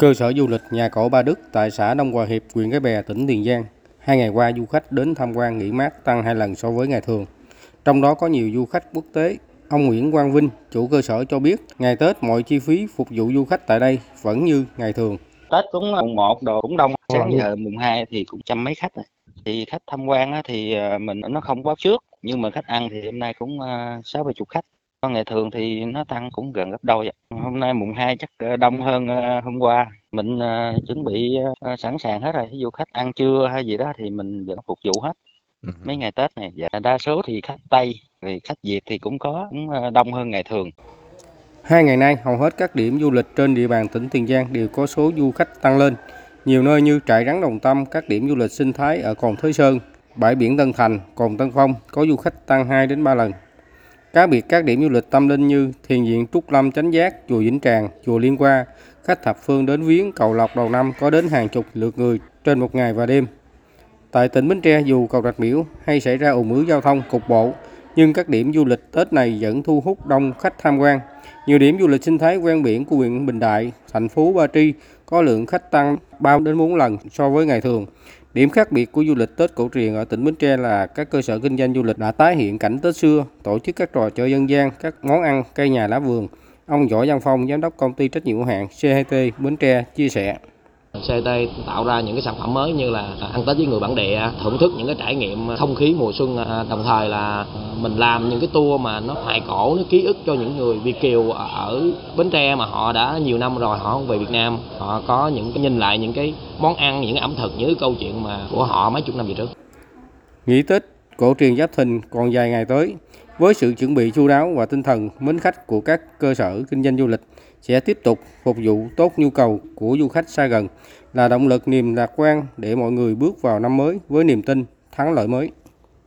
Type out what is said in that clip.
Cơ sở du lịch nhà cổ Ba Đức tại xã Đông Hòa Hiệp, huyện Cái Bè, tỉnh Tiền Giang. Hai ngày qua, du khách đến tham quan nghỉ mát tăng hai lần so với ngày thường. Trong đó có nhiều du khách quốc tế. Ông Nguyễn Quang Vinh, chủ cơ sở cho biết, ngày Tết mọi chi phí phục vụ du khách tại đây vẫn như ngày thường. Tết cũng mùng 1 đồ cũng đông, sáng Ừ. giờ mùng 2 thì cũng trăm mấy khách rồi. Thì khách tham quan thì ờ, mình nó không báo trước, nhưng mà khách ăn thì hôm nay cũng ờ, sáu bảy chục khách. Còn ngày thường thì nó tăng cũng gần gấp đôi. Hôm nay mùng 2 chắc ờ, đông hơn ờ, hôm qua. Mình ờ, chuẩn bị sẵn sàng hết rồi. Ví dụ khách ăn trưa hay gì đó thì mình vẫn phục vụ hết. Mấy ngày Tết này, dạ, đa số thì khách Tây, rồi khách Việt thì cũng có, cũng đông hơn ngày thường. Hai ngày nay, hầu hết các điểm du lịch trên địa bàn tỉnh Tiền Giang đều có số du khách tăng lên. Nhiều nơi như trại rắn Đồng Tâm, các điểm du lịch sinh thái ở Cồn Thới Sơn, bãi biển Tân Thành, Cồn Tân Phong có du khách tăng 2 đến 3 lần. Cá biệt các điểm du lịch tâm linh như thiền viện Trúc Lâm Chánh Giác, chùa Vĩnh Tràng, chùa Liên Hoa, khách thập phương đến viếng cầu lộc đầu năm có đến hàng chục lượt người trên một ngày và đêm. Tại tỉnh Bến Tre dù cầu Rạch Miễu hay xảy ra ủng ứ giao thông cục bộ, nhưng các điểm du lịch Tết này vẫn thu hút đông khách tham quan. Nhiều điểm du lịch sinh thái ven biển của huyện Bình Đại, thành phố Ba Tri có lượng khách tăng 3 đến 4 lần so với ngày thường. Điểm khác biệt của du lịch Tết cổ truyền ở tỉnh Bến Tre là các cơ sở kinh doanh du lịch đã tái hiện cảnh Tết xưa, tổ chức các trò chơi dân gian, các món ăn, cây nhà lá vườn. Ông Võ Văn Phong, giám đốc công ty trách nhiệm hữu hạn CHT Bến Tre chia sẻ. CT tạo ra những cái sản phẩm mới như là ăn Tết với người bản địa, thưởng thức những cái trải nghiệm không khí mùa xuân, à, đồng thời là à, mình làm những cái tour mà nó hoài cổ, nó ký ức cho những người Việt kiều ở Bến Tre mà họ đã nhiều năm rồi họ không về Việt Nam, họ có những cái nhìn lại những cái món ăn, những cái ẩm thực, những cái câu chuyện mà của họ mấy chục năm về trước. Nghỉ Tết cổ truyền Giáp Thìn còn vài ngày tới, với sự chuẩn bị chu đáo và tinh thần mến khách của các cơ sở kinh doanh du lịch, sẽ tiếp tục phục vụ tốt nhu cầu của du khách xa gần là động lực niềm lạc quan để mọi người bước vào năm mới với niềm tin thắng lợi mới.